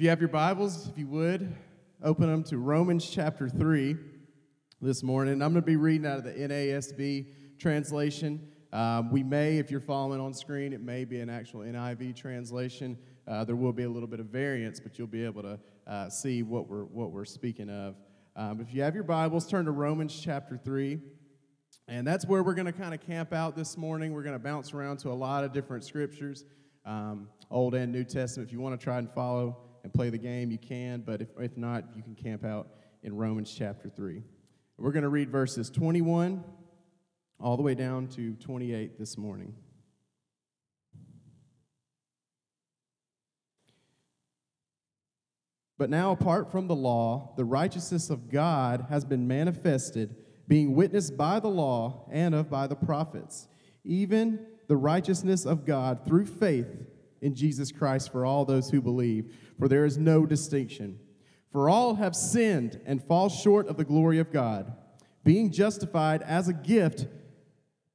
If you have your Bibles, if you would, open them to Romans chapter 3 this morning. I'm going to be reading out of the NASB translation. Um, we may, if you're following on screen, it may be an actual NIV translation. Uh, there will be a little bit of variance, but you'll be able to uh, see what we're, what we're speaking of. Um, if you have your Bibles, turn to Romans chapter 3. And that's where we're going to kind of camp out this morning. We're going to bounce around to a lot of different scriptures, um, Old and New Testament. If you want to try and follow and play the game, you can, but if, if not, you can camp out in Romans chapter 3. We're going to read verses 21 all the way down to 28 this morning. But now, apart from the law, the righteousness of God has been manifested, being witnessed by the law and of by the prophets, even the righteousness of God through faith in Jesus Christ for all those who believe, for there is no distinction. For all have sinned and fall short of the glory of God, being justified as a gift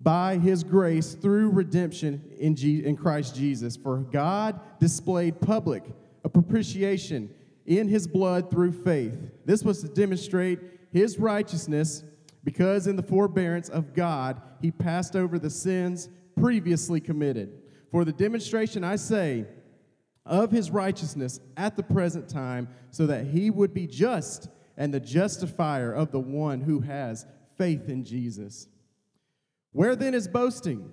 by his grace through redemption in, G- in Christ Jesus. For God displayed public a propitiation in his blood through faith. This was to demonstrate his righteousness, because in the forbearance of God he passed over the sins previously committed. For the demonstration, I say, of his righteousness at the present time, so that he would be just and the justifier of the one who has faith in Jesus. Where then is boasting?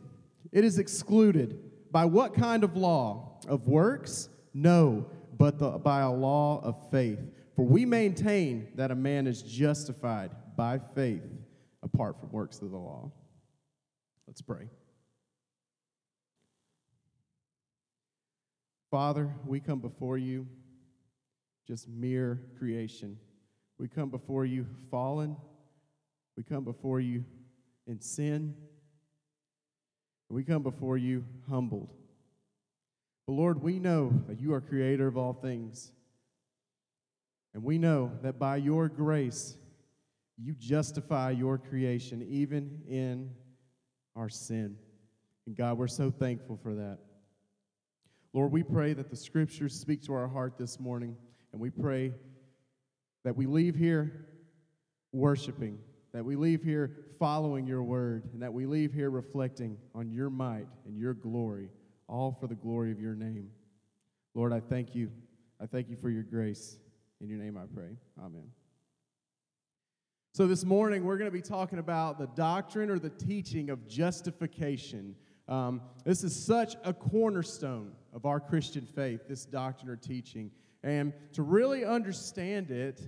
It is excluded. By what kind of law? Of works? No, but the, by a law of faith. For we maintain that a man is justified by faith apart from works of the law. Let's pray. Father, we come before you just mere creation. We come before you fallen. We come before you in sin. We come before you humbled. But Lord, we know that you are creator of all things. And we know that by your grace, you justify your creation even in our sin. And God, we're so thankful for that. Lord, we pray that the scriptures speak to our heart this morning, and we pray that we leave here worshiping, that we leave here following your word, and that we leave here reflecting on your might and your glory, all for the glory of your name. Lord, I thank you. I thank you for your grace. In your name I pray. Amen. So, this morning we're going to be talking about the doctrine or the teaching of justification. Um, this is such a cornerstone of our Christian faith, this doctrine or teaching. And to really understand it,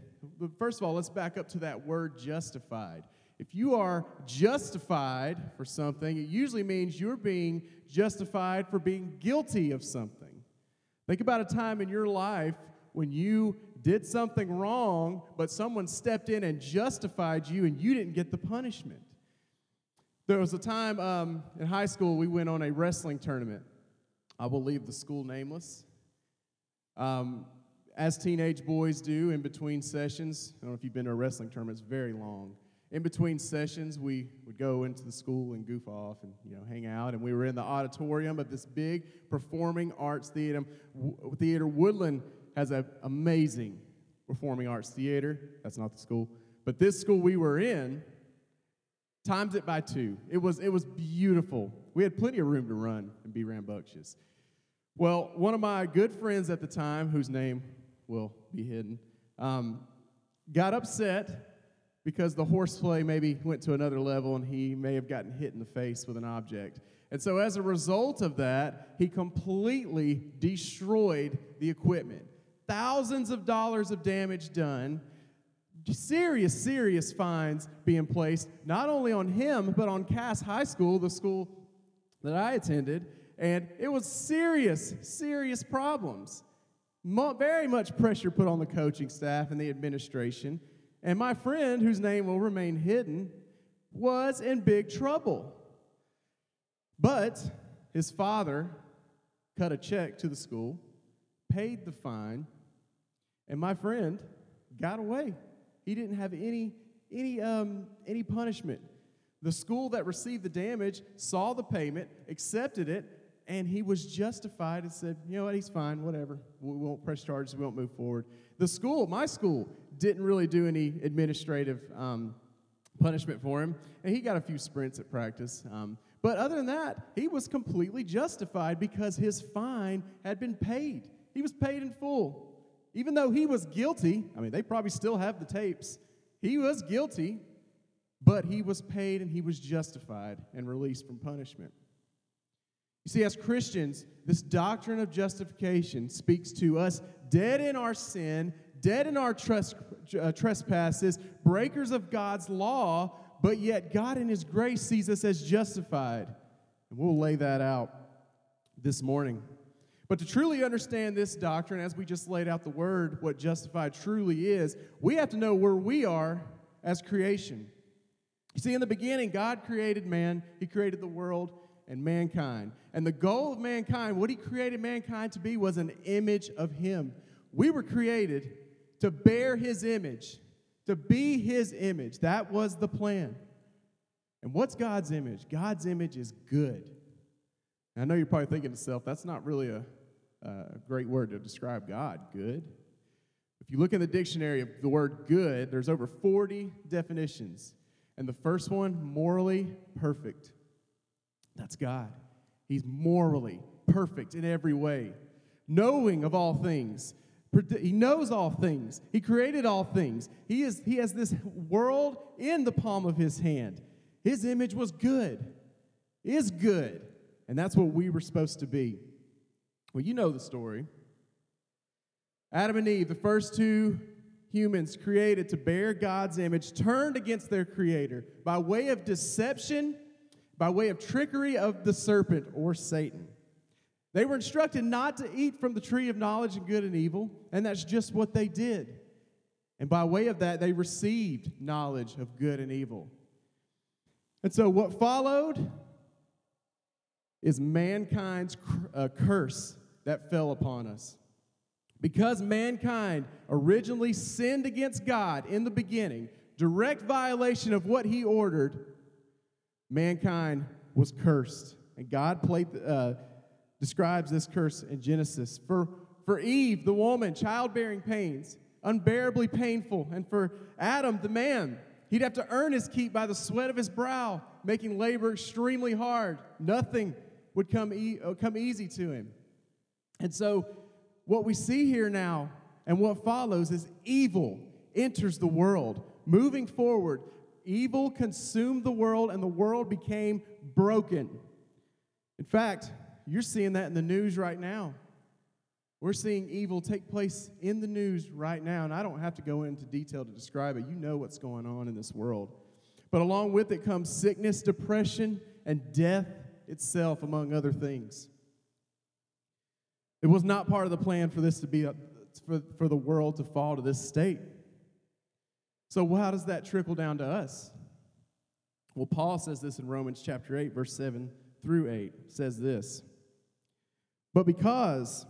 first of all, let's back up to that word justified. If you are justified for something, it usually means you're being justified for being guilty of something. Think about a time in your life when you did something wrong, but someone stepped in and justified you and you didn't get the punishment. There was a time um, in high school we went on a wrestling tournament. I will leave the school nameless. Um, as teenage boys do in between sessions, I don't know if you've been to a wrestling tournament, it's very long. In between sessions, we would go into the school and goof off and you know hang out. And we were in the auditorium of this big performing arts theater. Theater Woodland has an amazing performing arts theater. That's not the school, but this school we were in times it by two. It was, it was beautiful. We had plenty of room to run and be rambunctious. Well, one of my good friends at the time, whose name will be hidden, um, got upset because the horseplay maybe went to another level and he may have gotten hit in the face with an object. And so, as a result of that, he completely destroyed the equipment. Thousands of dollars of damage done serious, serious fines being placed, not only on him, but on Cass High School, the school that I attended. And it was serious, serious problems. Mo- very much pressure put on the coaching staff and the administration. And my friend, whose name will remain hidden, was in big trouble. But his father cut a check to the school, paid the fine, and my friend got away. He didn't have any, any, um, any punishment. The school that received the damage saw the payment, accepted it, and he was justified and said, you know what, he's fine, whatever. We won't press charges, we won't move forward. The school, my school, didn't really do any administrative um, punishment for him, and he got a few sprints at practice. Um, but other than that, he was completely justified because his fine had been paid. He was paid in full. Even though he was guilty, I mean, they probably still have the tapes. He was guilty, but he was paid and he was justified and released from punishment. You see, as Christians, this doctrine of justification speaks to us dead in our sin, dead in our uh, trespasses, breakers of God's law, but yet God in His grace sees us as justified. And we'll lay that out this morning. But to truly understand this doctrine, as we just laid out the word, what justified truly is, we have to know where we are as creation. You see, in the beginning, God created man, He created the world and mankind. And the goal of mankind, what He created mankind to be, was an image of Him. We were created to bear His image to be his image. That was the plan. And what's God's image? God's image is good. I know you're probably thinking to yourself, that's not really a, a great word to describe God, good. If you look in the dictionary of the word good, there's over 40 definitions. And the first one, morally perfect. That's God. He's morally perfect in every way, knowing of all things, he knows all things. He created all things. He, is, he has this world in the palm of his hand. His image was good, is good. And that's what we were supposed to be. Well, you know the story. Adam and Eve, the first two humans created to bear God's image, turned against their creator by way of deception, by way of trickery of the serpent or Satan. They were instructed not to eat from the tree of knowledge of good and evil, and that's just what they did. And by way of that, they received knowledge of good and evil. And so, what followed is mankind's uh, curse that fell upon us. Because mankind originally sinned against God in the beginning, direct violation of what he ordered, mankind was cursed. And God played, uh, describes this curse in Genesis. For, for Eve, the woman, childbearing pains, unbearably painful. And for Adam, the man, he'd have to earn his keep by the sweat of his brow, making labor extremely hard. Nothing would come, e- uh, come easy to him. And so, what we see here now and what follows is evil enters the world. Moving forward, evil consumed the world and the world became broken. In fact, you're seeing that in the news right now. We're seeing evil take place in the news right now, and I don't have to go into detail to describe it. You know what's going on in this world. But along with it comes sickness, depression, and death itself, among other things. It was not part of the plan for this to be, a, for, for the world to fall to this state. So, how does that trickle down to us? Well, Paul says this in Romans chapter 8, verse 7 through 8, says this. But because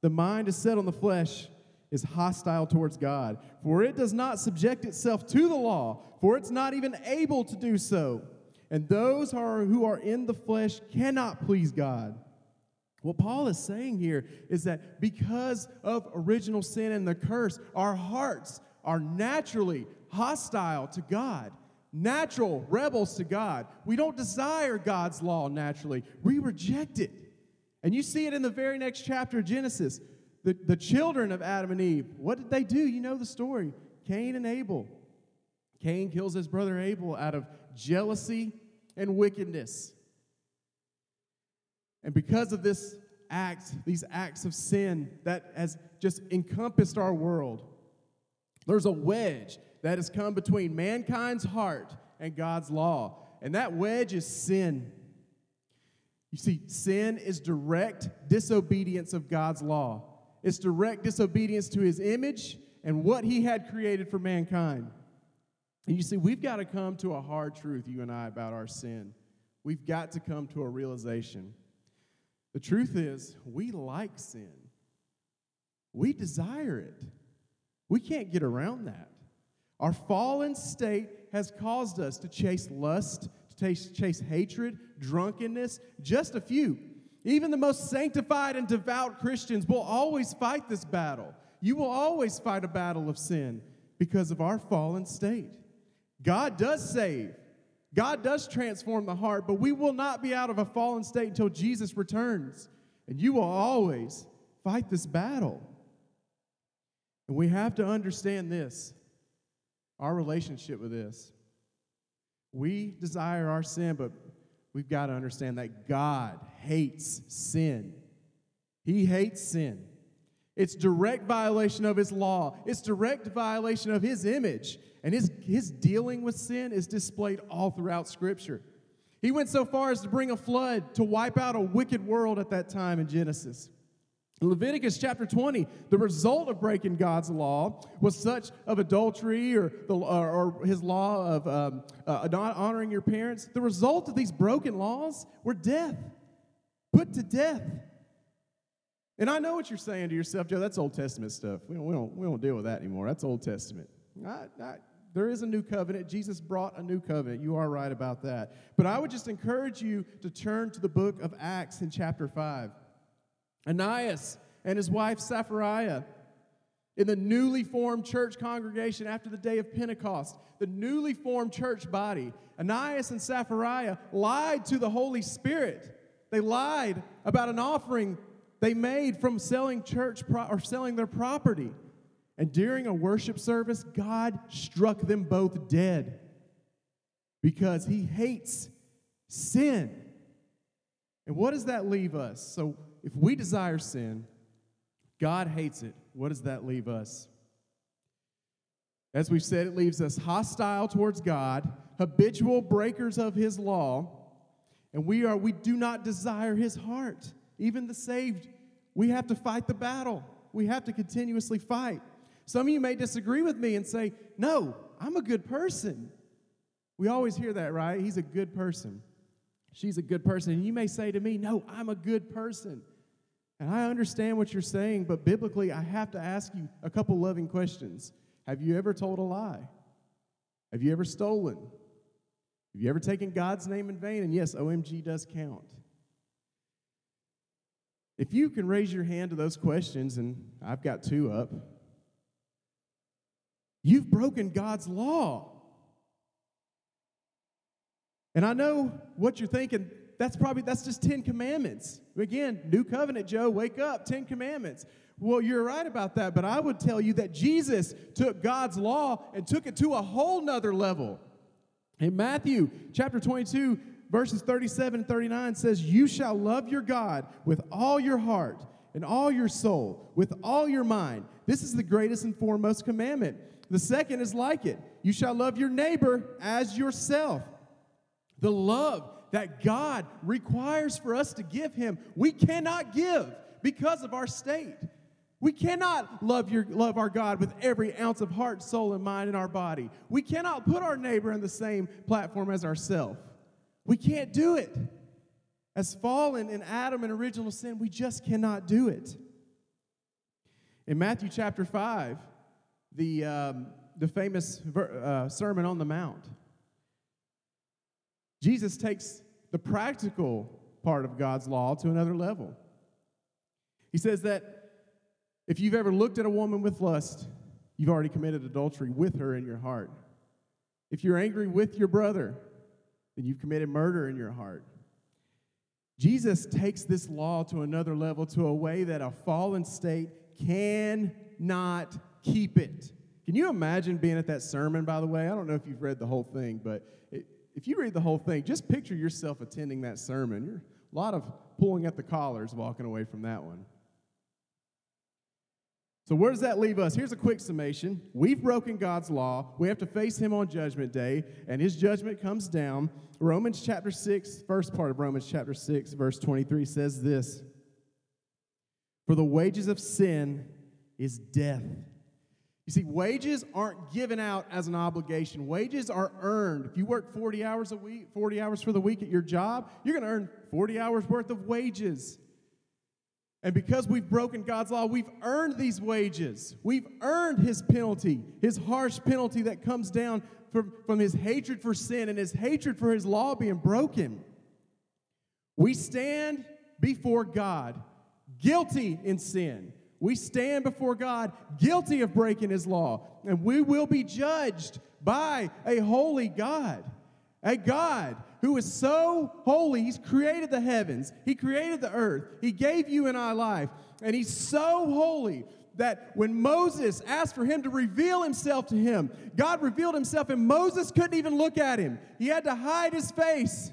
the mind is set on the flesh, is hostile towards God. For it does not subject itself to the law, for it's not even able to do so. And those who are, who are in the flesh cannot please God. What Paul is saying here is that because of original sin and the curse, our hearts are naturally hostile to God, natural rebels to God. We don't desire God's law naturally, we reject it. And you see it in the very next chapter of Genesis. The, the children of Adam and Eve, what did they do? You know the story Cain and Abel. Cain kills his brother Abel out of jealousy and wickedness. And because of this act, these acts of sin that has just encompassed our world, there's a wedge that has come between mankind's heart and God's law. And that wedge is sin. You see, sin is direct disobedience of God's law, it's direct disobedience to his image and what he had created for mankind. And you see, we've got to come to a hard truth, you and I, about our sin. We've got to come to a realization. The truth is, we like sin, we desire it. We can't get around that. Our fallen state has caused us to chase lust, to chase, chase hatred, drunkenness, just a few. Even the most sanctified and devout Christians will always fight this battle. You will always fight a battle of sin because of our fallen state. God does save, God does transform the heart, but we will not be out of a fallen state until Jesus returns. And you will always fight this battle. And we have to understand this our relationship with this. We desire our sin, but we've got to understand that God hates sin. He hates sin. It's direct violation of his law. It's direct violation of his image. And his, his dealing with sin is displayed all throughout Scripture. He went so far as to bring a flood to wipe out a wicked world at that time in Genesis. Leviticus chapter 20, the result of breaking God's law was such of adultery or, the, or, or his law of um, uh, not honoring your parents. The result of these broken laws were death, put to death. And I know what you're saying to yourself, Joe, that's Old Testament stuff. We don't, we don't, we don't deal with that anymore. That's Old Testament. I, I, there is a new covenant. Jesus brought a new covenant. You are right about that. But I would just encourage you to turn to the book of Acts in chapter 5. Ananias and his wife Sapphira in the newly formed church congregation after the day of Pentecost, the newly formed church body, Ananias and Sapphira lied to the Holy Spirit. They lied about an offering they made from selling church pro- or selling their property. And during a worship service, God struck them both dead because he hates sin. And what does that leave us? So, if we desire sin, God hates it. What does that leave us? As we've said, it leaves us hostile towards God, habitual breakers of his law, and we are we do not desire his heart. Even the saved, we have to fight the battle. We have to continuously fight. Some of you may disagree with me and say, "No, I'm a good person." We always hear that, right? He's a good person. She's a good person. And you may say to me, No, I'm a good person. And I understand what you're saying, but biblically, I have to ask you a couple loving questions. Have you ever told a lie? Have you ever stolen? Have you ever taken God's name in vain? And yes, OMG does count. If you can raise your hand to those questions, and I've got two up, you've broken God's law. And I know what you're thinking. That's probably that's just 10 commandments. Again, new covenant, Joe, wake up, 10 commandments. Well, you're right about that, but I would tell you that Jesus took God's law and took it to a whole nother level. In Matthew chapter 22, verses 37 and 39 says, You shall love your God with all your heart and all your soul, with all your mind. This is the greatest and foremost commandment. The second is like it you shall love your neighbor as yourself. The love that God requires for us to give Him, we cannot give because of our state. We cannot love, your, love our God with every ounce of heart, soul, and mind in our body. We cannot put our neighbor in the same platform as ourselves. We can't do it. As fallen in Adam and original sin, we just cannot do it. In Matthew chapter 5, the, um, the famous uh, Sermon on the Mount, Jesus takes the practical part of God's law to another level. He says that if you've ever looked at a woman with lust, you've already committed adultery with her in your heart. If you're angry with your brother, then you've committed murder in your heart. Jesus takes this law to another level, to a way that a fallen state cannot keep it. Can you imagine being at that sermon, by the way? I don't know if you've read the whole thing, but it, if you read the whole thing, just picture yourself attending that sermon. You're a lot of pulling at the collars walking away from that one. So, where does that leave us? Here's a quick summation. We've broken God's law. We have to face Him on Judgment Day, and His judgment comes down. Romans chapter 6, first part of Romans chapter 6, verse 23 says this For the wages of sin is death. You see, wages aren't given out as an obligation. Wages are earned. If you work 40 hours a week, 40 hours for the week at your job, you're going to earn 40 hours worth of wages. And because we've broken God's law, we've earned these wages. We've earned his penalty, his harsh penalty that comes down from, from his hatred for sin and his hatred for his law being broken. We stand before God guilty in sin. We stand before God guilty of breaking his law, and we will be judged by a holy God. A God who is so holy, He's created the heavens, He created the earth, He gave you and I life, and He's so holy that when Moses asked for Him to reveal Himself to him, God revealed Himself, and Moses couldn't even look at Him. He had to hide His face.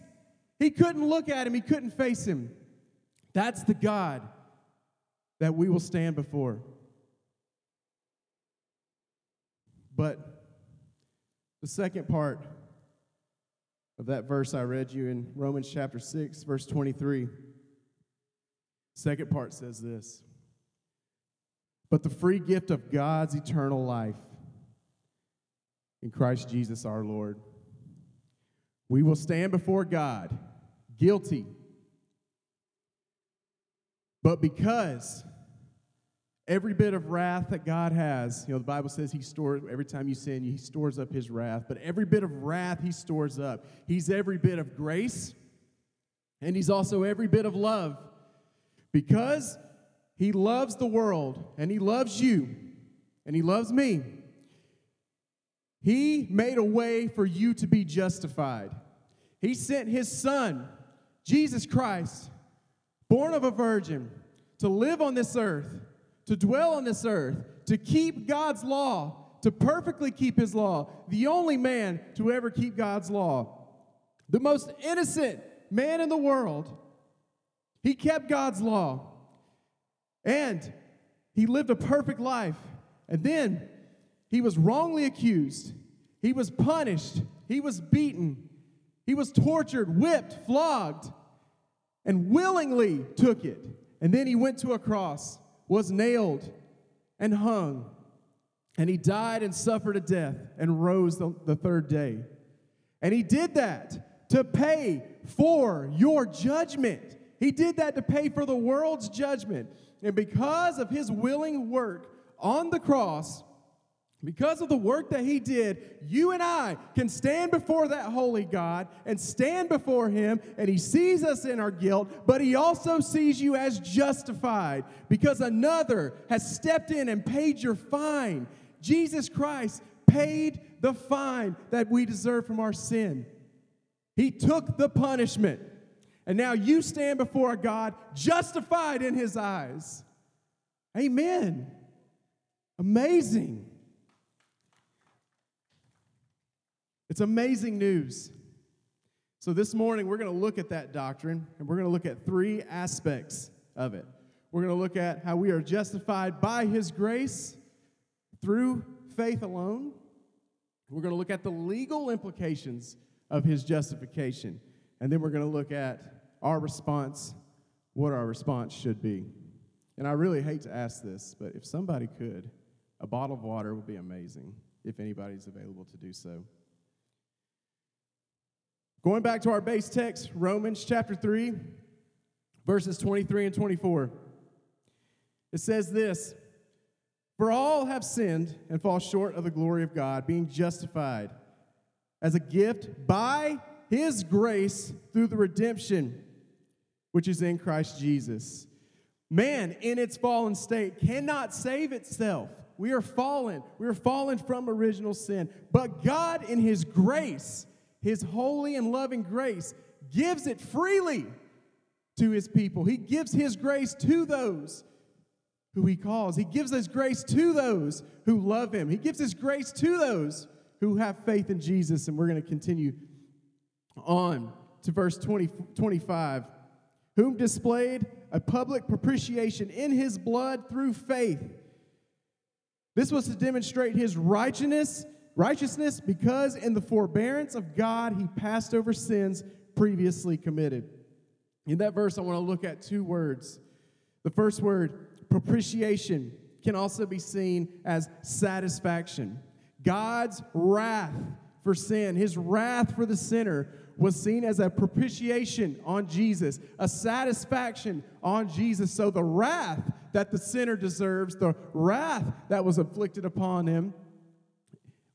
He couldn't look at Him, he couldn't face Him. That's the God that we will stand before. But the second part of that verse I read you in Romans chapter 6, verse 23. Second part says this But the free gift of God's eternal life in Christ Jesus our Lord. We will stand before God guilty. But because Every bit of wrath that God has, you know, the Bible says He stores, every time you sin, He stores up His wrath. But every bit of wrath He stores up. He's every bit of grace, and He's also every bit of love. Because He loves the world, and He loves you, and He loves me. He made a way for you to be justified. He sent His Son, Jesus Christ, born of a virgin, to live on this earth to dwell on this earth, to keep God's law, to perfectly keep his law, the only man to ever keep God's law, the most innocent man in the world. He kept God's law. And he lived a perfect life. And then he was wrongly accused, he was punished, he was beaten, he was tortured, whipped, flogged, and willingly took it. And then he went to a cross was nailed and hung, and he died and suffered a death and rose the, the third day. And he did that to pay for your judgment. He did that to pay for the world's judgment. And because of his willing work on the cross, because of the work that he did, you and I can stand before that holy God and stand before him, and he sees us in our guilt, but he also sees you as justified because another has stepped in and paid your fine. Jesus Christ paid the fine that we deserve from our sin. He took the punishment, and now you stand before God justified in his eyes. Amen. Amazing. It's amazing news. So, this morning, we're going to look at that doctrine, and we're going to look at three aspects of it. We're going to look at how we are justified by His grace through faith alone. We're going to look at the legal implications of His justification. And then we're going to look at our response, what our response should be. And I really hate to ask this, but if somebody could, a bottle of water would be amazing if anybody's available to do so. Going back to our base text, Romans chapter 3, verses 23 and 24. It says this For all have sinned and fall short of the glory of God, being justified as a gift by his grace through the redemption which is in Christ Jesus. Man, in its fallen state, cannot save itself. We are fallen. We are fallen from original sin. But God, in his grace, his holy and loving grace, gives it freely to his people. He gives his grace to those who he calls. He gives his grace to those who love him. He gives his grace to those who have faith in Jesus. And we're going to continue on to verse 20, 25. Whom displayed a public propitiation in his blood through faith. This was to demonstrate his righteousness Righteousness, because in the forbearance of God, he passed over sins previously committed. In that verse, I want to look at two words. The first word, propitiation, can also be seen as satisfaction. God's wrath for sin, his wrath for the sinner, was seen as a propitiation on Jesus, a satisfaction on Jesus. So the wrath that the sinner deserves, the wrath that was inflicted upon him,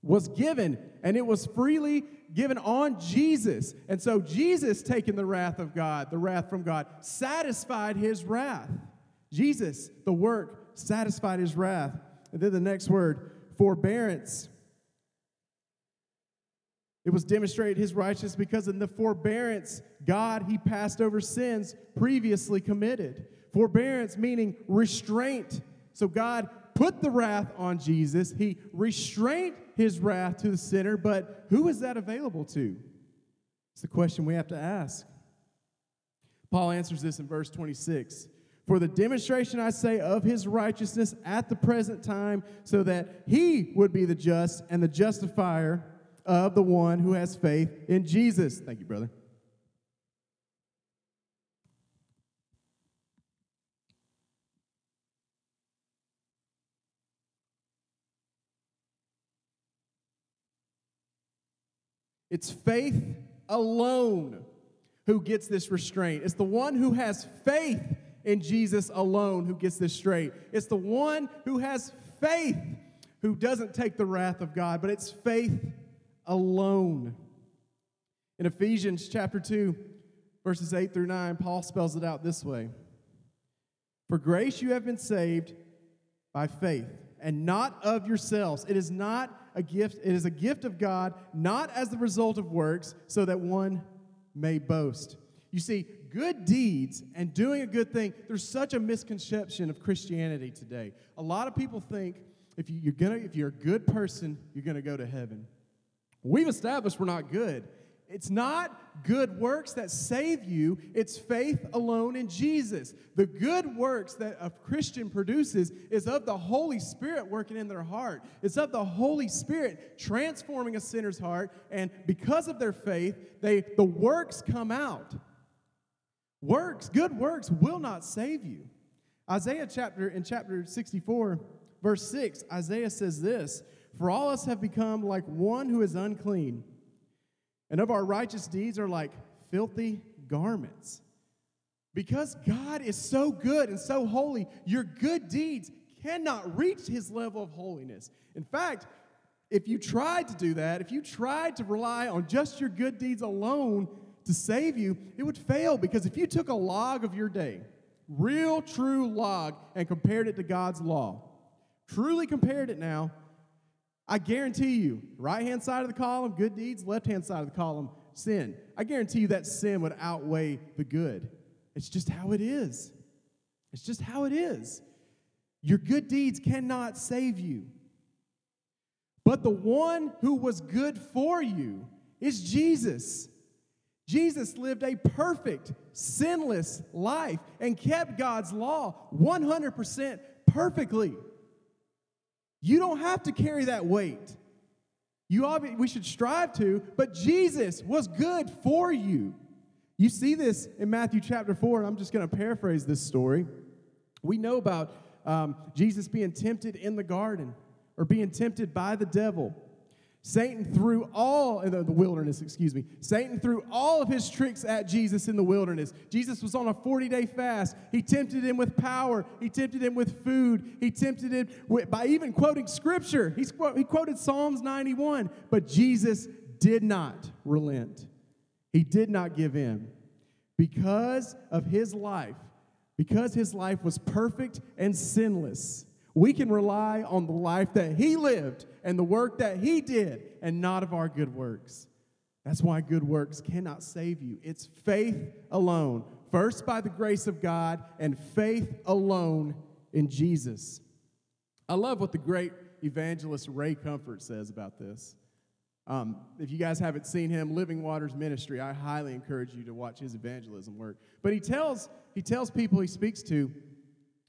was given, and it was freely given on Jesus. And so Jesus, taking the wrath of God, the wrath from God, satisfied his wrath. Jesus, the work, satisfied his wrath. And then the next word, forbearance. It was demonstrated his righteousness because in the forbearance, God, he passed over sins previously committed. Forbearance meaning restraint. So God put the wrath on Jesus. He restrained his wrath to the sinner, but who is that available to? It's the question we have to ask. Paul answers this in verse 26. For the demonstration, I say, of his righteousness at the present time, so that he would be the just and the justifier of the one who has faith in Jesus. Thank you, brother. It's faith alone who gets this restraint. It's the one who has faith in Jesus alone who gets this straight. It's the one who has faith who doesn't take the wrath of God, but it's faith alone. In Ephesians chapter 2, verses 8 through 9, Paul spells it out this way For grace you have been saved by faith, and not of yourselves. It is not a gift, it is a gift of God, not as the result of works, so that one may boast. You see, good deeds and doing a good thing, there's such a misconception of Christianity today. A lot of people think if, you, are gonna, if you're a good person, you're to go to heaven. We've established we're not good. It's not good works that save you, it's faith alone in Jesus. The good works that a Christian produces is of the Holy Spirit working in their heart. It's of the Holy Spirit transforming a sinner's heart, and because of their faith, they the works come out. Works, good works will not save you. Isaiah chapter in chapter 64, verse 6, Isaiah says this, "For all us have become like one who is unclean." And of our righteous deeds are like filthy garments. Because God is so good and so holy, your good deeds cannot reach his level of holiness. In fact, if you tried to do that, if you tried to rely on just your good deeds alone to save you, it would fail because if you took a log of your day, real true log, and compared it to God's law, truly compared it now, I guarantee you, right hand side of the column, good deeds, left hand side of the column, sin. I guarantee you that sin would outweigh the good. It's just how it is. It's just how it is. Your good deeds cannot save you. But the one who was good for you is Jesus. Jesus lived a perfect, sinless life and kept God's law 100% perfectly. You don't have to carry that weight. You we should strive to, but Jesus was good for you. You see this in Matthew chapter 4, and I'm just going to paraphrase this story. We know about um, Jesus being tempted in the garden or being tempted by the devil. Satan threw all in the, the wilderness, excuse me. Satan threw all of his tricks at Jesus in the wilderness. Jesus was on a 40 day fast. He tempted him with power, he tempted him with food, he tempted him with, by even quoting scripture. He's, he quoted Psalms 91, but Jesus did not relent. He did not give in because of his life, because his life was perfect and sinless. We can rely on the life that he lived and the work that he did and not of our good works. That's why good works cannot save you. It's faith alone, first by the grace of God, and faith alone in Jesus. I love what the great evangelist Ray Comfort says about this. Um, if you guys haven't seen him, Living Waters Ministry, I highly encourage you to watch his evangelism work. But he tells, he tells people he speaks to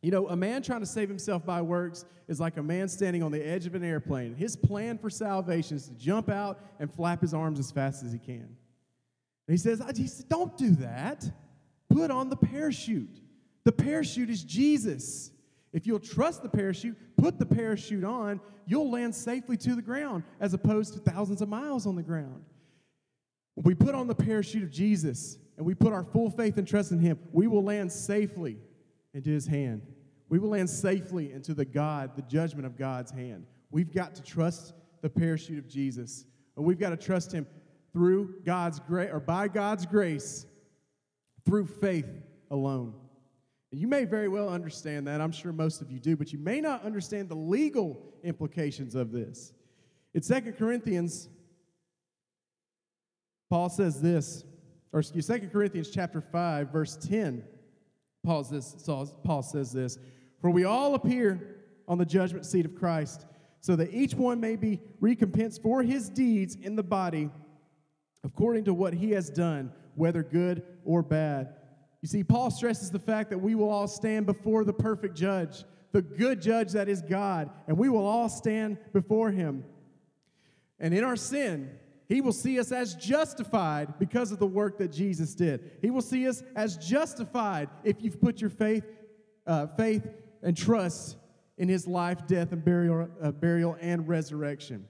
you know, a man trying to save himself by works is like a man standing on the edge of an airplane. His plan for salvation is to jump out and flap his arms as fast as he can. And he says, he said, Don't do that. Put on the parachute. The parachute is Jesus. If you'll trust the parachute, put the parachute on, you'll land safely to the ground as opposed to thousands of miles on the ground. When we put on the parachute of Jesus and we put our full faith and trust in Him, we will land safely into His hand we will land safely into the God, the judgment of God's hand. We've got to trust the parachute of Jesus. And we've got to trust him through God's grace or by God's grace through faith alone. And you may very well understand that. I'm sure most of you do, but you may not understand the legal implications of this. In 2 Corinthians, Paul says this, or excuse 2 Corinthians chapter 5, verse 10. Paul says, Paul says this For we all appear on the judgment seat of Christ, so that each one may be recompensed for his deeds in the body according to what he has done, whether good or bad. You see, Paul stresses the fact that we will all stand before the perfect judge, the good judge that is God, and we will all stand before him. And in our sin, he will see us as justified because of the work that Jesus did. He will see us as justified if you've put your faith, uh, faith and trust in his life, death, and burial, uh, burial and resurrection.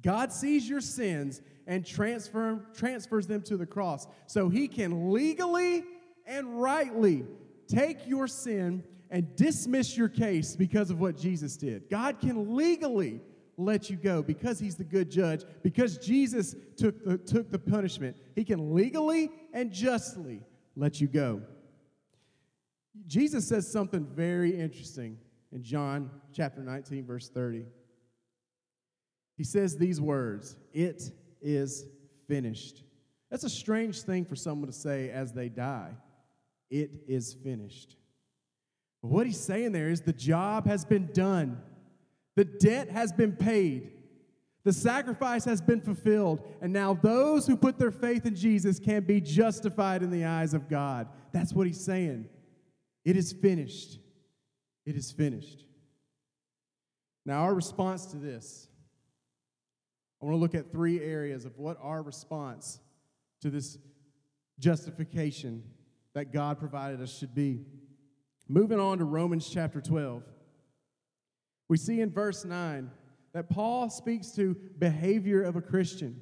God sees your sins and transfer, transfers them to the cross so he can legally and rightly take your sin and dismiss your case because of what Jesus did. God can legally let you go because he's the good judge, because Jesus took the, took the punishment. He can legally and justly let you go. Jesus says something very interesting in John chapter 19, verse 30. He says these words It is finished. That's a strange thing for someone to say as they die. It is finished. But what he's saying there is the job has been done, the debt has been paid, the sacrifice has been fulfilled, and now those who put their faith in Jesus can be justified in the eyes of God. That's what he's saying. It is finished. It is finished. Now, our response to this, I want to look at three areas of what our response to this justification that God provided us should be. Moving on to Romans chapter 12, we see in verse 9 that Paul speaks to behavior of a Christian.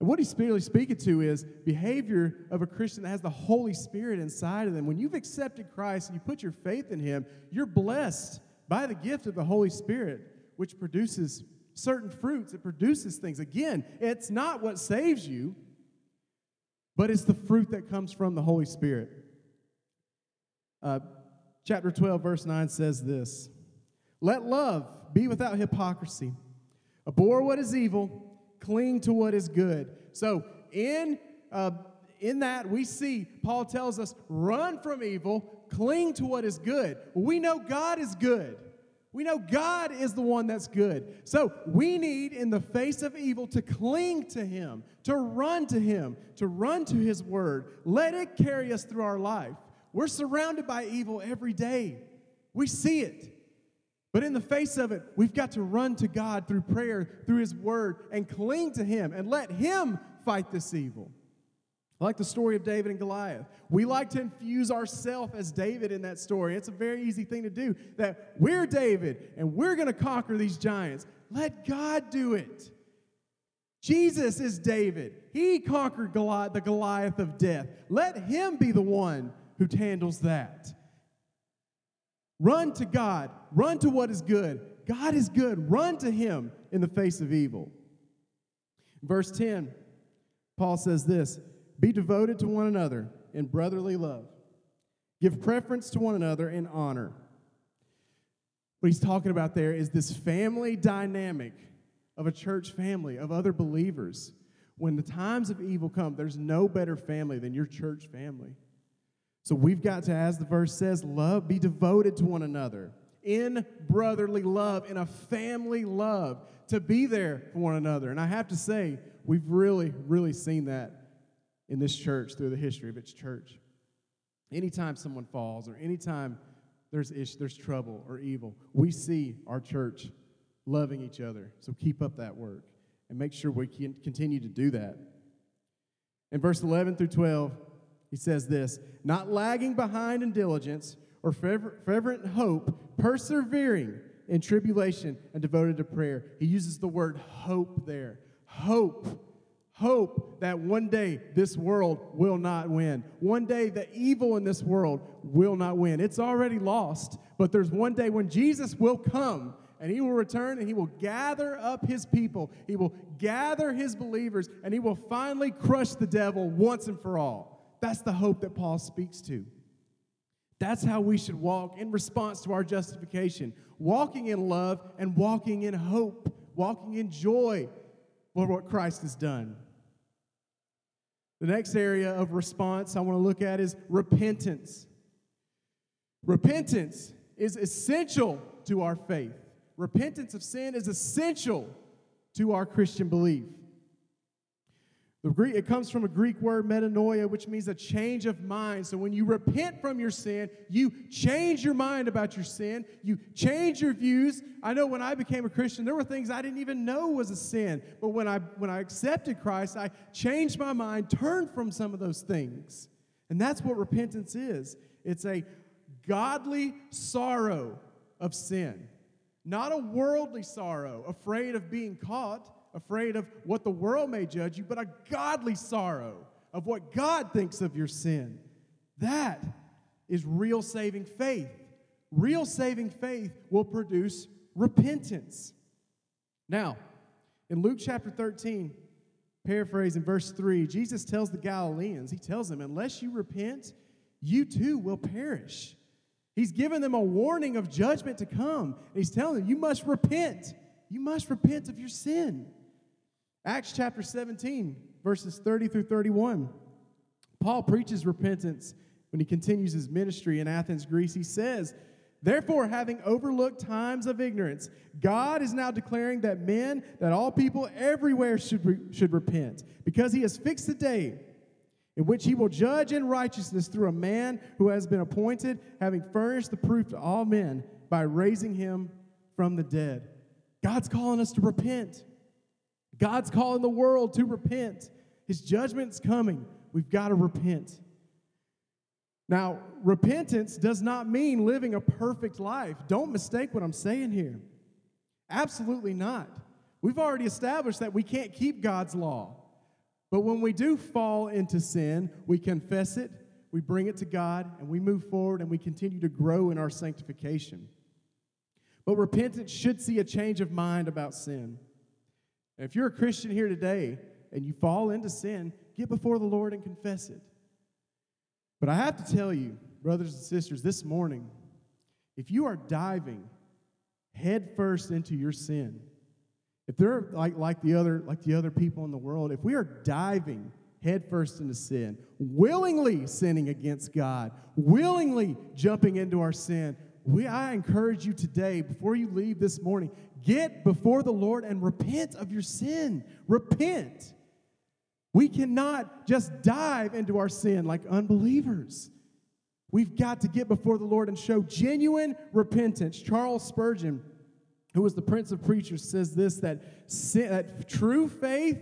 And what he's really speaking to is behavior of a Christian that has the Holy Spirit inside of them. When you've accepted Christ and you put your faith in Him, you're blessed by the gift of the Holy Spirit, which produces certain fruits. It produces things. Again, it's not what saves you, but it's the fruit that comes from the Holy Spirit. Uh, chapter 12, verse 9 says this Let love be without hypocrisy. Abhor what is evil, cling to what is good. So, in, uh, in that, we see Paul tells us run from evil, cling to what is good. We know God is good. We know God is the one that's good. So we need, in the face of evil, to cling to Him, to run to Him, to run to His Word. Let it carry us through our life. We're surrounded by evil every day, we see it. But in the face of it, we've got to run to God through prayer, through His Word, and cling to Him and let Him fight this evil. I like the story of David and Goliath. We like to infuse ourselves as David in that story. It's a very easy thing to do. That we're David and we're going to conquer these giants. Let God do it. Jesus is David. He conquered Goliath, the Goliath of death. Let him be the one who handles that. Run to God. Run to what is good. God is good. Run to him in the face of evil. Verse 10, Paul says this be devoted to one another in brotherly love. Give preference to one another in honor. What he's talking about there is this family dynamic of a church family, of other believers. When the times of evil come, there's no better family than your church family. So we've got to, as the verse says, love, be devoted to one another in brotherly love, in a family love, to be there for one another. And I have to say, we've really, really seen that in this church through the history of its church. Anytime someone falls or anytime there's ish, there's trouble or evil, we see our church loving each other. So keep up that work and make sure we can continue to do that. In verse 11 through 12, he says this not lagging behind in diligence or fervent hope, persevering in tribulation and devoted to prayer. He uses the word hope there. Hope hope that one day this world will not win. One day the evil in this world will not win. It's already lost, but there's one day when Jesus will come and he will return and he will gather up his people. He will gather his believers and he will finally crush the devil once and for all. That's the hope that Paul speaks to. That's how we should walk in response to our justification walking in love and walking in hope, walking in joy for what Christ has done. The next area of response I want to look at is repentance. Repentance is essential to our faith. Repentance of sin is essential to our Christian belief. The Greek, it comes from a Greek word metanoia, which means a change of mind. So when you repent from your sin, you change your mind about your sin. You change your views. I know when I became a Christian, there were things I didn't even know was a sin. But when I when I accepted Christ, I changed my mind, turned from some of those things. And that's what repentance is. It's a godly sorrow of sin, not a worldly sorrow, afraid of being caught afraid of what the world may judge you, but a godly sorrow of what God thinks of your sin. That is real saving faith. Real saving faith will produce repentance. Now, in Luke chapter 13, paraphrasing verse 3, Jesus tells the Galileans, He tells them, unless you repent, you too will perish. He's given them a warning of judgment to come. He's telling them, you must repent. You must repent of your sin. Acts chapter 17, verses 30 through 31. Paul preaches repentance when he continues his ministry in Athens, Greece. He says, Therefore, having overlooked times of ignorance, God is now declaring that men, that all people everywhere should, re- should repent, because he has fixed a day in which he will judge in righteousness through a man who has been appointed, having furnished the proof to all men by raising him from the dead. God's calling us to repent. God's calling the world to repent. His judgment's coming. We've got to repent. Now, repentance does not mean living a perfect life. Don't mistake what I'm saying here. Absolutely not. We've already established that we can't keep God's law. But when we do fall into sin, we confess it, we bring it to God, and we move forward and we continue to grow in our sanctification. But repentance should see a change of mind about sin. And if you're a Christian here today and you fall into sin, get before the Lord and confess it. But I have to tell you, brothers and sisters, this morning, if you are diving headfirst into your sin, if they're like, like, the other, like the other people in the world, if we are diving headfirst into sin, willingly sinning against God, willingly jumping into our sin, we, I encourage you today, before you leave this morning, get before the Lord and repent of your sin. Repent. We cannot just dive into our sin like unbelievers. We've got to get before the Lord and show genuine repentance. Charles Spurgeon, who was the prince of preachers, says this that, sin, that true faith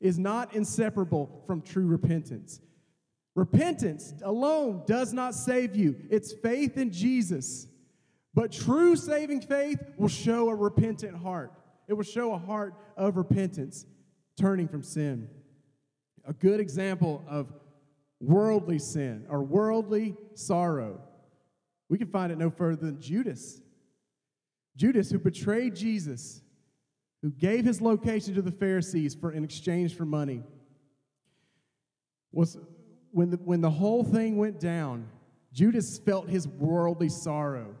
is not inseparable from true repentance. Repentance alone does not save you, it's faith in Jesus. But true saving faith will show a repentant heart. It will show a heart of repentance, turning from sin. A good example of worldly sin or worldly sorrow. We can find it no further than Judas. Judas, who betrayed Jesus, who gave his location to the Pharisees for, in exchange for money, was when the, when the whole thing went down, Judas felt his worldly sorrow.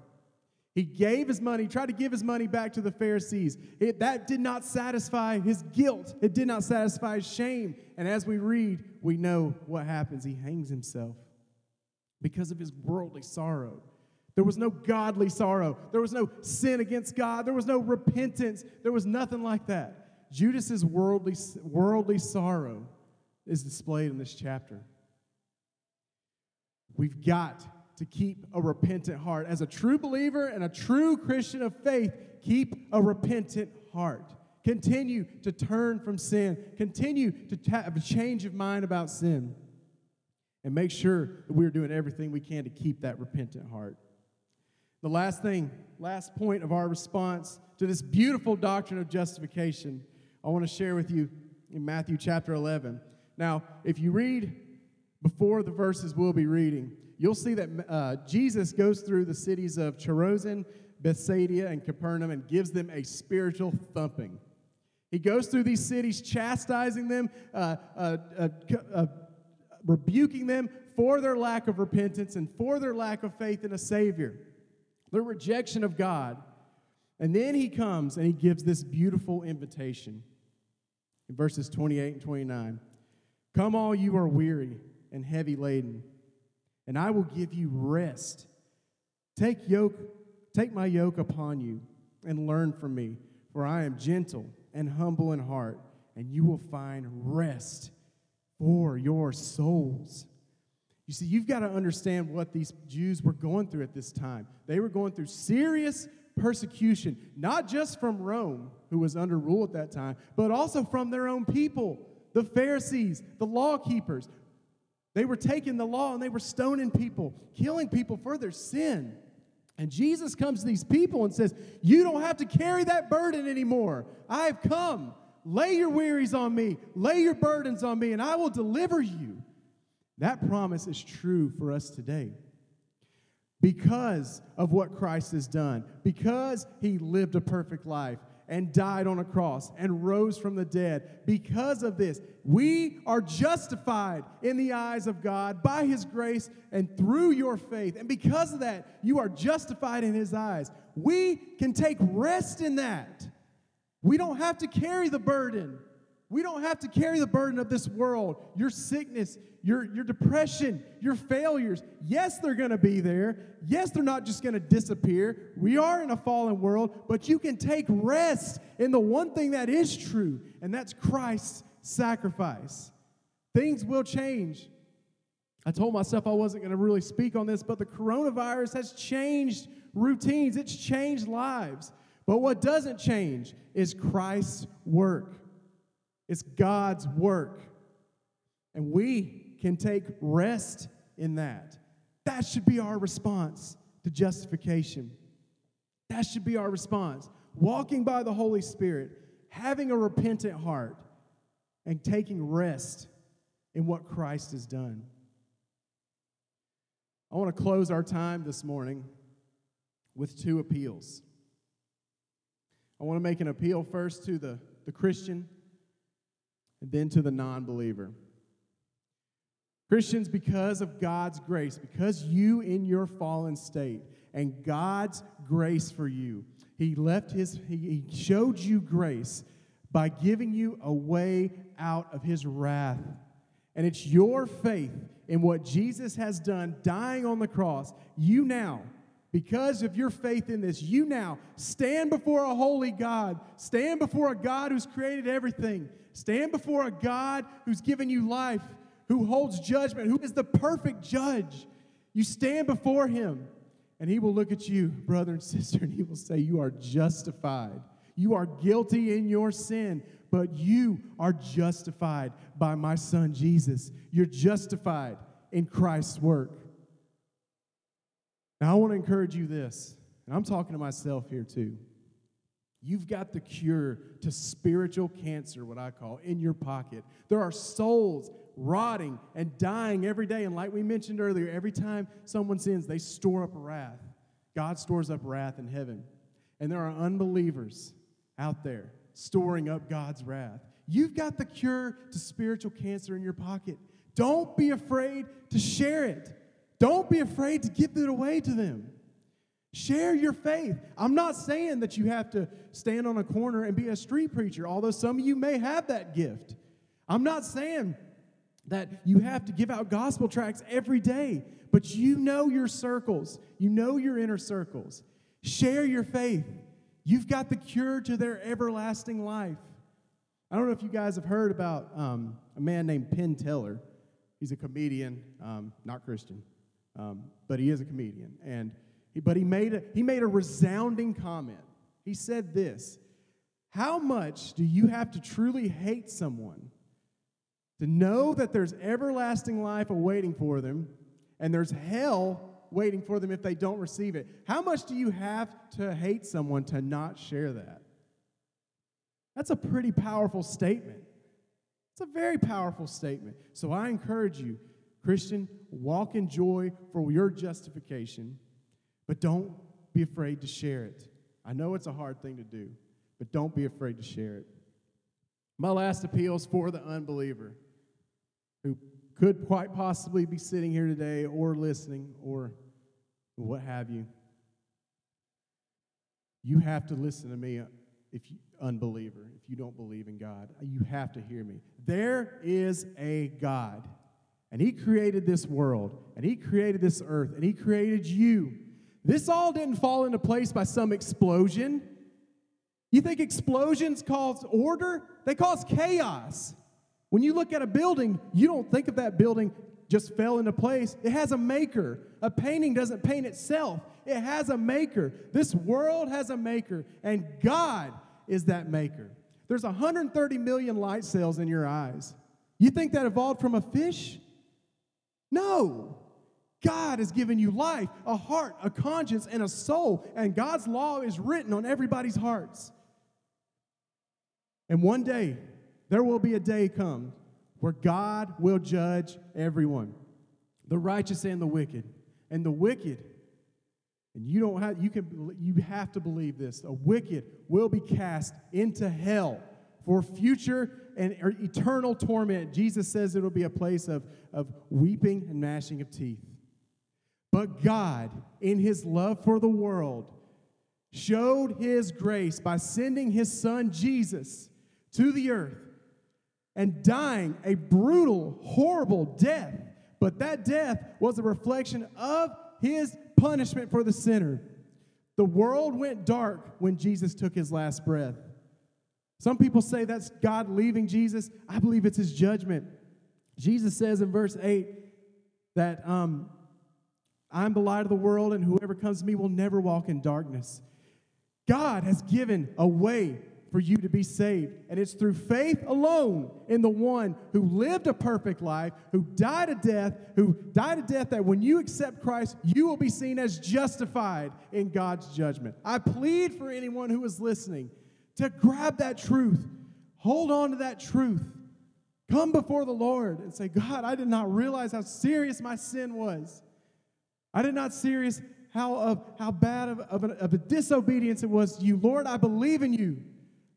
He gave his money, tried to give his money back to the Pharisees. It, that did not satisfy his guilt, it did not satisfy his shame. And as we read, we know what happens. He hangs himself because of his worldly sorrow. There was no godly sorrow. There was no sin against God. There was no repentance. There was nothing like that. Judas's worldly, worldly sorrow is displayed in this chapter. We've got to keep a repentant heart. As a true believer and a true Christian of faith, keep a repentant heart. Continue to turn from sin. Continue to have a change of mind about sin. And make sure that we're doing everything we can to keep that repentant heart. The last thing, last point of our response to this beautiful doctrine of justification, I want to share with you in Matthew chapter 11. Now, if you read before the verses we'll be reading, you'll see that uh, Jesus goes through the cities of Chorazin, Bethsaida and Capernaum and gives them a spiritual thumping. He goes through these cities, chastising them, uh, uh, uh, uh, rebuking them for their lack of repentance and for their lack of faith in a Savior, their rejection of God. And then he comes and he gives this beautiful invitation in verses 28 and 29. Come, all you are weary and heavy laden, and I will give you rest. Take yoke, take my yoke upon you and learn from me, for I am gentle and humble in heart, and you will find rest for your souls. You see, you've got to understand what these Jews were going through at this time. They were going through serious persecution, not just from Rome, who was under rule at that time, but also from their own people, the Pharisees, the law keepers. They were taking the law and they were stoning people, killing people for their sin. And Jesus comes to these people and says, You don't have to carry that burden anymore. I have come. Lay your wearies on me, lay your burdens on me, and I will deliver you. That promise is true for us today. Because of what Christ has done, because he lived a perfect life, and died on a cross and rose from the dead. Because of this, we are justified in the eyes of God by His grace and through your faith. And because of that, you are justified in His eyes. We can take rest in that. We don't have to carry the burden. We don't have to carry the burden of this world, your sickness, your, your depression, your failures. Yes, they're going to be there. Yes, they're not just going to disappear. We are in a fallen world, but you can take rest in the one thing that is true, and that's Christ's sacrifice. Things will change. I told myself I wasn't going to really speak on this, but the coronavirus has changed routines, it's changed lives. But what doesn't change is Christ's work. It's God's work. And we can take rest in that. That should be our response to justification. That should be our response. Walking by the Holy Spirit, having a repentant heart, and taking rest in what Christ has done. I want to close our time this morning with two appeals. I want to make an appeal first to the, the Christian and then to the non believer. Christians, because of God's grace, because you in your fallen state and God's grace for you, He left His, He showed you grace by giving you a way out of His wrath. And it's your faith in what Jesus has done, dying on the cross. You now, because of your faith in this, you now stand before a holy God, stand before a God who's created everything, stand before a God who's given you life who holds judgment, who is the perfect judge. You stand before him, and he will look at you, brother and sister, and he will say, You are justified. You are guilty in your sin, but you are justified by my son Jesus. You're justified in Christ's work. Now, I want to encourage you this, and I'm talking to myself here too. You've got the cure to spiritual cancer, what I call, in your pocket. There are souls rotting and dying every day. And like we mentioned earlier, every time someone sins, they store up wrath. God stores up wrath in heaven. And there are unbelievers out there storing up God's wrath. You've got the cure to spiritual cancer in your pocket. Don't be afraid to share it. Don't be afraid to give it away to them. Share your faith. I'm not saying that you have to stand on a corner and be a street preacher, although some of you may have that gift. I'm not saying that you have to give out gospel tracts every day, but you know your circles, you know your inner circles. Share your faith. You've got the cure to their everlasting life. I don't know if you guys have heard about um, a man named Penn Teller. He's a comedian, um, not Christian, um, but he is a comedian. And he, but he made a, he made a resounding comment. He said this: How much do you have to truly hate someone to know that there's everlasting life awaiting for them and there's hell waiting for them if they don't receive it. How much do you have to hate someone to not share that? That's a pretty powerful statement. It's a very powerful statement. So I encourage you, Christian, walk in joy for your justification, but don't be afraid to share it. I know it's a hard thing to do, but don't be afraid to share it. My last appeal is for the unbeliever who could quite possibly be sitting here today or listening or what have you. You have to listen to me uh, if you unbeliever, if you don't believe in God. You have to hear me. There is a God, and He created this world, and He created this earth, and He created you. This all didn't fall into place by some explosion. You think explosions cause order? They cause chaos. When you look at a building, you don't think of that building just fell into place. It has a maker. A painting doesn't paint itself, it has a maker. This world has a maker, and God is that maker. There's 130 million light cells in your eyes. You think that evolved from a fish? No. God has given you life, a heart, a conscience, and a soul, and God's law is written on everybody's hearts. And one day, there will be a day come where God will judge everyone, the righteous and the wicked. And the wicked and you don't have you can you have to believe this. A wicked will be cast into hell for future and er, eternal torment. Jesus says it'll be a place of, of weeping and gnashing of teeth. But God, in his love for the world, showed his grace by sending his son Jesus to the earth and dying a brutal, horrible death. But that death was a reflection of his punishment for the sinner. The world went dark when Jesus took his last breath. Some people say that's God leaving Jesus. I believe it's his judgment. Jesus says in verse 8 that um, I'm the light of the world, and whoever comes to me will never walk in darkness. God has given a way for you to be saved. And it's through faith alone in the one who lived a perfect life, who died a death, who died a death that when you accept Christ, you will be seen as justified in God's judgment. I plead for anyone who is listening to grab that truth, hold on to that truth. Come before the Lord and say, God, I did not realize how serious my sin was. I did not serious how of how bad of, of, a, of a disobedience it was to you. Lord, I believe in you.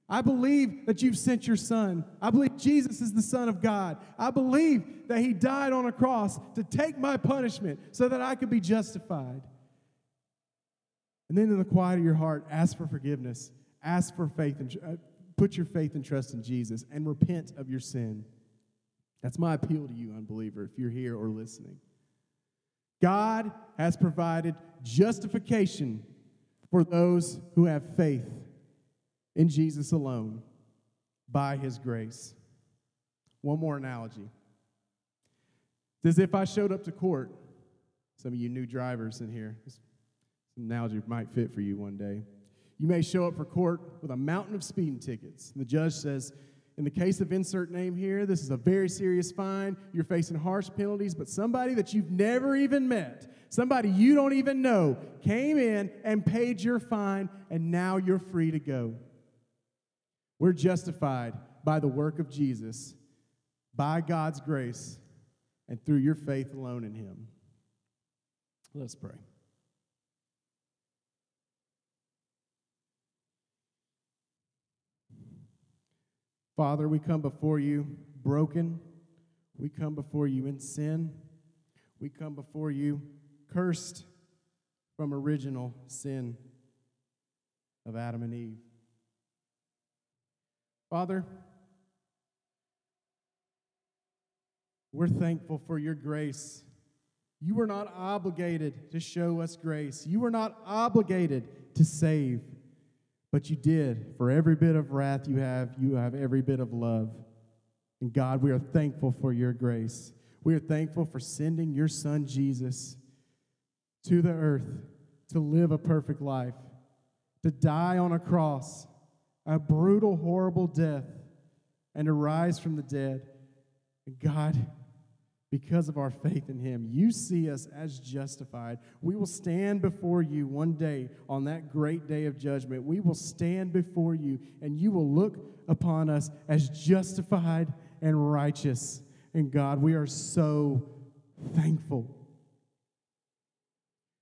I believe that you've sent your son. I believe Jesus is the Son of God. I believe that he died on a cross to take my punishment so that I could be justified. And then in the quiet of your heart, ask for forgiveness. Ask for faith and uh, put your faith and trust in Jesus and repent of your sin. That's my appeal to you, unbeliever, if you're here or listening. God has provided justification for those who have faith in Jesus alone by his grace. One more analogy. It's as if I showed up to court. Some of you new drivers in here, this analogy might fit for you one day. You may show up for court with a mountain of speeding tickets. And the judge says, in the case of insert name here, this is a very serious fine. You're facing harsh penalties, but somebody that you've never even met, somebody you don't even know, came in and paid your fine, and now you're free to go. We're justified by the work of Jesus, by God's grace, and through your faith alone in Him. Let's pray. Father, we come before you broken. We come before you in sin. We come before you cursed from original sin of Adam and Eve. Father, we're thankful for your grace. You were not obligated to show us grace. You were not obligated to save, but you did. For every bit of wrath you have, you have every bit of love. And God, we are thankful for your grace. We are thankful for sending your son Jesus to the earth to live a perfect life, to die on a cross a brutal, horrible death, and to rise from the dead. And God, because of our faith in Him, you see us as justified. We will stand before you one day on that great day of judgment. We will stand before you, and you will look upon us as justified and righteous. And God, we are so thankful.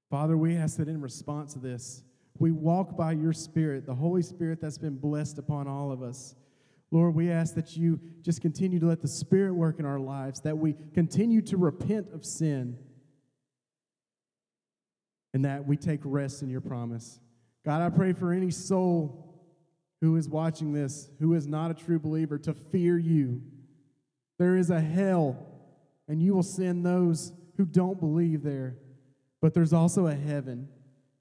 Father, we ask that in response to this, we walk by your Spirit, the Holy Spirit that's been blessed upon all of us. Lord, we ask that you just continue to let the Spirit work in our lives, that we continue to repent of sin, and that we take rest in your promise. God, I pray for any soul who is watching this, who is not a true believer, to fear you. There is a hell, and you will send those who don't believe there. But there's also a heaven,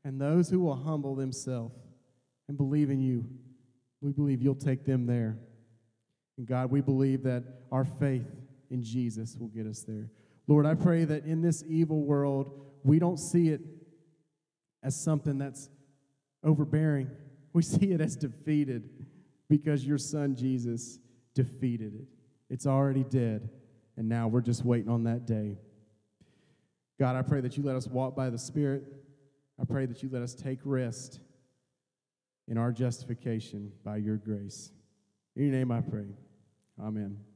and those who will humble themselves and believe in you, we believe you'll take them there. And God, we believe that our faith in Jesus will get us there. Lord, I pray that in this evil world, we don't see it as something that's overbearing. We see it as defeated because your son Jesus defeated it. It's already dead, and now we're just waiting on that day. God, I pray that you let us walk by the Spirit. I pray that you let us take rest in our justification by your grace. In your name I pray. Amen.